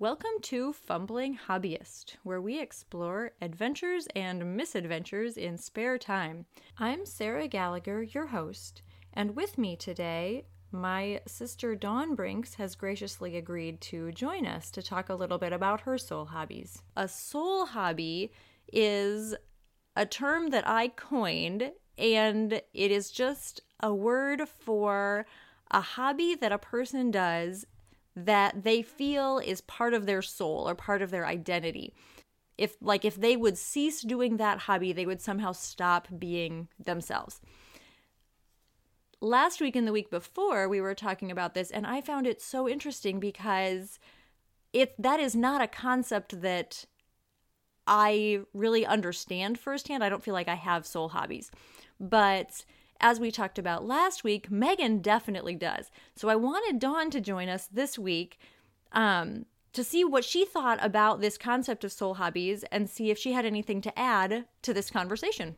Welcome to Fumbling Hobbyist, where we explore adventures and misadventures in spare time. I'm Sarah Gallagher, your host, and with me today, my sister Dawn Brincks has graciously agreed to join us to talk a little bit about her soul hobbies. A soul hobby is a term that I coined, and it is just a word for a hobby that a person does that they feel is part of their soul or part of their identity. If like if they would cease doing that hobby, they would somehow stop being themselves. Last week and the week before, we were talking about this and I found it so interesting because it that is not a concept that I really understand firsthand. I don't feel like I have soul hobbies. But as we talked about last week, Megan definitely does. So I wanted Dawn to join us this week um, to see what she thought about this concept of soul hobbies and see if she had anything to add to this conversation.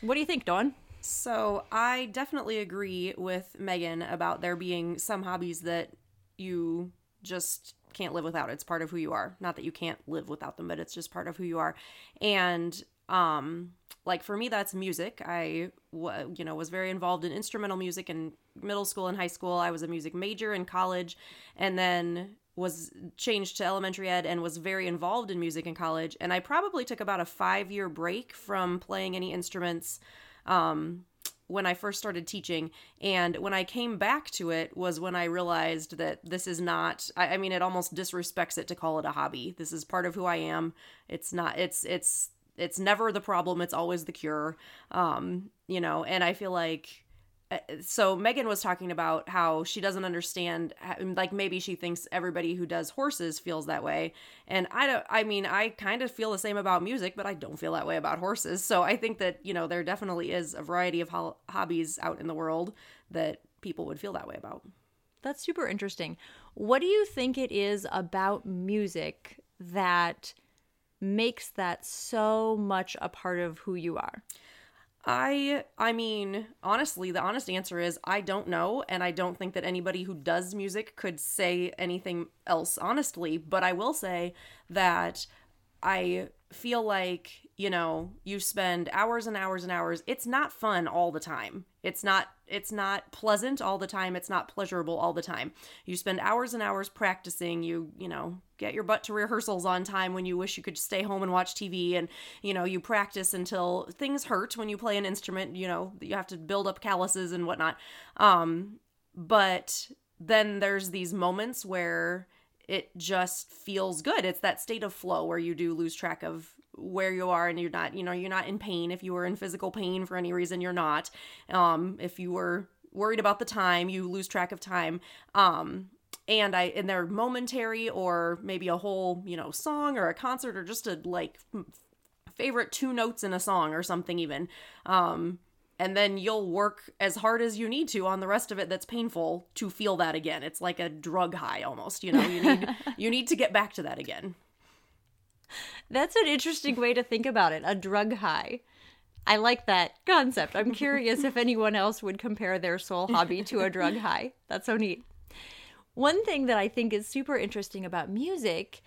What do you think, Dawn? So I definitely agree with Megan about there being some hobbies that you just can't live without. It's part of who you are. Not that you can't live without them, but it's just part of who you are. And um like for me that's music. I you know was very involved in instrumental music in middle school and high school. I was a music major in college and then was changed to elementary ed and was very involved in music in college. And i probably took about a five year break from playing any instruments um, when i first started teaching. And when i came back to it was when i realized that this is not I, I mean it almost disrespects it to call it a hobby. This is part of who i am. It's not it's it's it's never the problem it's always the cure um you know and i feel like uh, so megan was talking about how she doesn't understand like maybe she thinks everybody who does horses feels that way and i don't i mean i kind of feel the same about music but i don't feel that way about horses so i think that you know there definitely is a variety of ho- hobbies out in the world that people would feel that way about. That's super interesting. What do you think it is about music that makes that so much a part of who you are? I I mean, honestly, the honest answer is I don't know and I don't think that anybody who does music could say anything else honestly, but I will say that I feel like, you know, you spend hours and hours and hours. It's not fun all the time. It's not it's not pleasant all the time. It's not pleasurable all the time. You spend hours and hours practicing. You, you know, get your butt to rehearsals on time when you wish you could stay home and watch TV and, you know, you practice until things hurt when you play an instrument, you know, you have to build up calluses and whatnot. Um, but then there's these moments where it just feels good. It's that state of flow where you do lose track of where you are and you're not you know you're not in pain. If you were in physical pain for any reason you're not. Um if you were worried about the time you lose track of time. Um and i and they're momentary or maybe a whole you know song or a concert or just a like favorite two notes in a song or something even. Um and then you'll work as hard as you need to on the rest of it that's painful to feel that again it's like a drug high almost you know you need you need to get back to that again that's an interesting way to think about it a drug high. I like that concept. I'm curious if anyone else would compare their soul hobby to a drug high. That's so neat. One thing that I think is super interesting about music,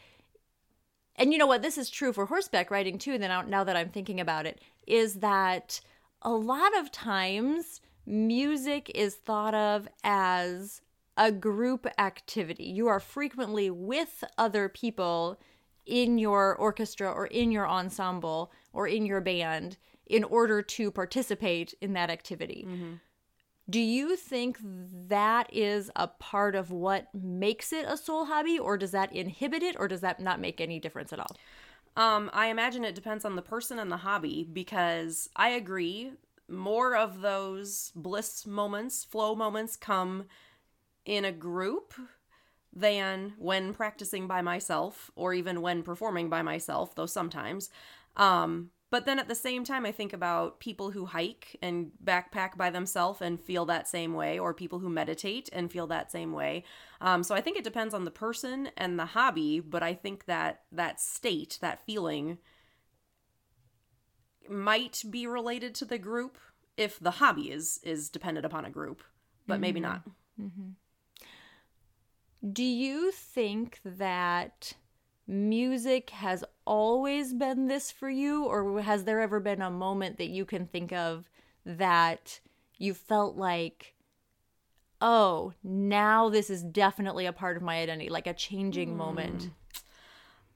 and you know what, this is true for horseback riding too, then now that I'm thinking about it, is that a lot of times music is thought of as a group activity. You are frequently with other people in your orchestra or in your ensemble or in your band in order to participate in that activity. Mm-hmm. Do you think that is a part of what makes it a soul hobby, or does that inhibit it, or does that not make any difference at all? Um, I imagine it depends on the person and the hobby because I agree. More of those bliss moments, flow moments come in a group than when practicing by myself or even when performing by myself, though sometimes. Um, but then at the same time, I think about people who hike and backpack by themselves and feel that same way, or people who meditate and feel that same way. Um, so I think it depends on the person and the hobby, but I think that that state, that feeling, might be related to the group if the hobby is is dependent upon a group, but mm-hmm. maybe not. Mm-hmm. Do you think that music has always been this for you, or has there ever been a moment that you can think of that you felt like, oh, now this is definitely a part of my identity, like a changing moment?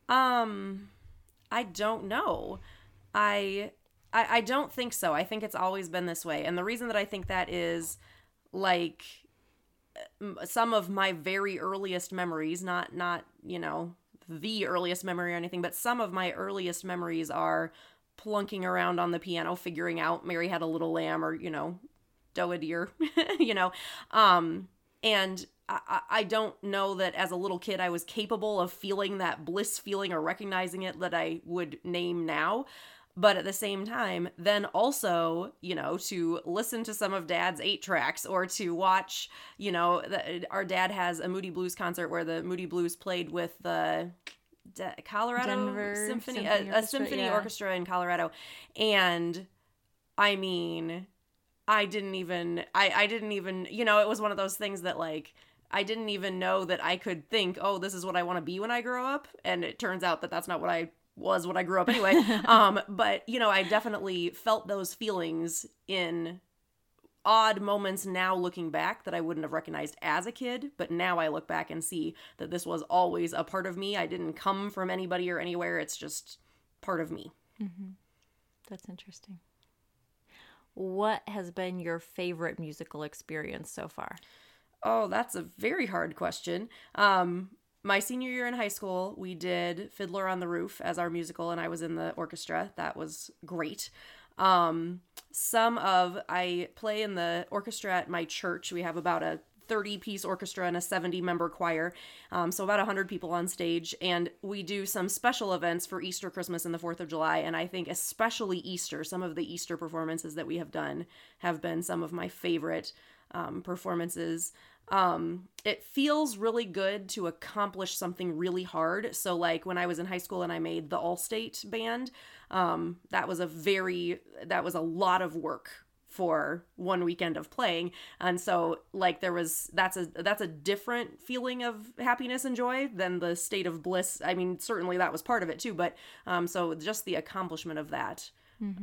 Um, I don't know. I, I I don't think so. I think it's always been this way, and the reason that I think that is, like, some of my very earliest memories, not not you know the earliest memory or anything, but some of my earliest memories are plunking around on the piano, figuring out Mary had a little lamb, or you know, doe a deer, you know, um, and I, I don't know that as a little kid I was capable of feeling that bliss feeling or recognizing it that I would name now. But at the same time, then also, you know, to listen to some of dad's eight tracks or to watch, you know, the, our dad has a Moody Blues concert where the Moody Blues played with the De- Colorado Denver Symphony, Symphony a, a Orchestra, symphony yeah. orchestra in Colorado. And I mean, I didn't even I I didn't even, you know, it was one of those things that like I didn't even know that I could think, "Oh, this is what I want to be when I grow up." And it turns out that that's not what I was when I grew up anyway. um but, you know, I definitely felt those feelings in odd moments now looking back that I wouldn't have recognized as a kid, but now I look back and see that this was always a part of me. I didn't come from anybody or anywhere. It's just part of me. Mm-hmm. That's interesting. What has been your favorite musical experience so far? Oh, that's a very hard question. Um, my senior year in high school, we did Fiddler on the Roof as our musical, and I was in the orchestra. That was great. Um, some of I play in the orchestra at my church. We have about a 30 piece orchestra and a 70 member choir. Um, so about 100 people on stage. And we do some special events for Easter, Christmas, and the 4th of July. And I think especially Easter, some of the Easter performances that we have done have been some of my favorite um, performances. Um, it feels really good to accomplish something really hard. So, like when I was in high school and I made the Allstate band, um, that was a very, that was a lot of work for one weekend of playing. And so like there was that's a that's a different feeling of happiness and joy than the state of bliss. I mean certainly that was part of it too but um so just the accomplishment of that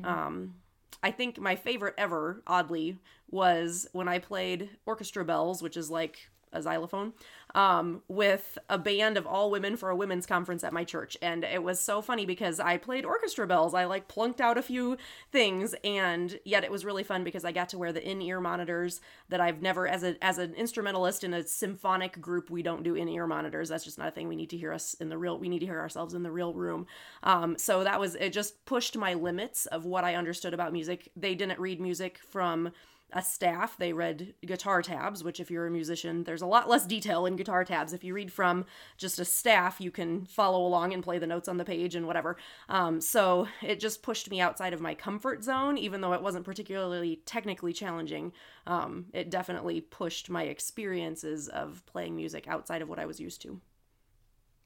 um I think my favorite ever, oddly, was when I played Orchestra Bells, which is like a xylophone, um, with a band of all women for a women's conference at my church. And it was so funny because I played Orchestra Bells. I like plunked out a few things, and yet it was really fun because I got to wear the in-ear monitors that I've never, as a as an instrumentalist in a symphonic group, we don't do in-ear monitors. That's just not a thing. We need to hear us in the real. We need to hear ourselves in the real room. Um, so that was it. Just pushed my limits of what I understood about music. They didn't read music from a staff. They read guitar tabs, which, if you're a musician, there's a lot less detail in guitar tabs. If you read from just a staff, you can follow along and play the notes on the page and whatever. Um, so it just pushed me outside of my comfort zone, even though it wasn't particularly technically challenging. Um, it definitely pushed my experiences of playing music outside of what I was used to.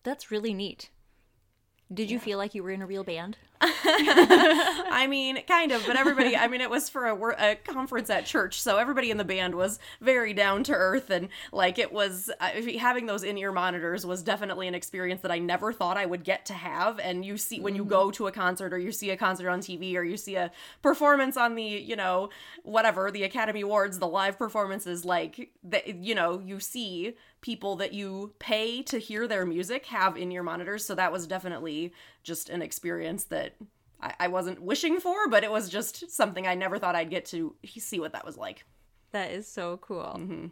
That's really neat. Did you feel like you were in a real band? I mean, kind of, but everybody, I mean, it was for a, a conference at church, so everybody in the band was very down to earth. And like it was, uh, having those in ear monitors was definitely an experience that I never thought I would get to have. And you see, when you go to a concert or you see a concert on TV or you see a performance on the, you know, whatever, the Academy Awards, the live performances, like, the, you know, you see people that you pay to hear their music have in ear monitors. So that was definitely just an experience that I, I wasn't wishing for, but it was just something I never thought I'd get to see what that was like. That is so cool. Mm-hmm.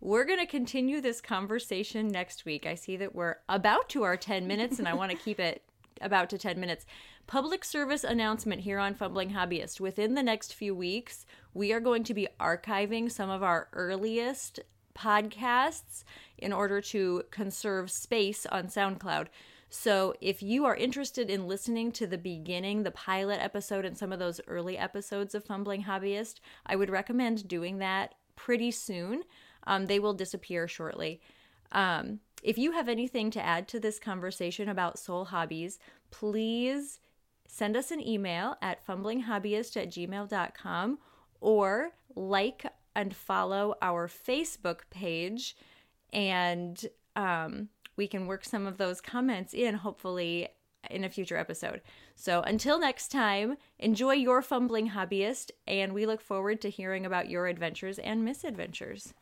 We're going to continue this conversation next week. I see that we're about to our 10 minutes, and I want to keep it about to 10 minutes. Public service announcement here on Fumbling Hobbyist. Within the next few weeks, we are going to be archiving some of our earliest podcasts in order to conserve space on SoundCloud. So, if you are interested in listening to the beginning, the pilot episode, and some of those early episodes of Fumbling Hobbyist, I would recommend doing that pretty soon. Um, they will disappear shortly. Um, if you have anything to add to this conversation about soul hobbies, please send us an email at fumblinghobbyist at gmail.com or like and follow our Facebook page and um, we can work some of those comments in, hopefully, in a future episode. So until next time, enjoy your fumbling hobbyist, and we look forward to hearing about your adventures and misadventures.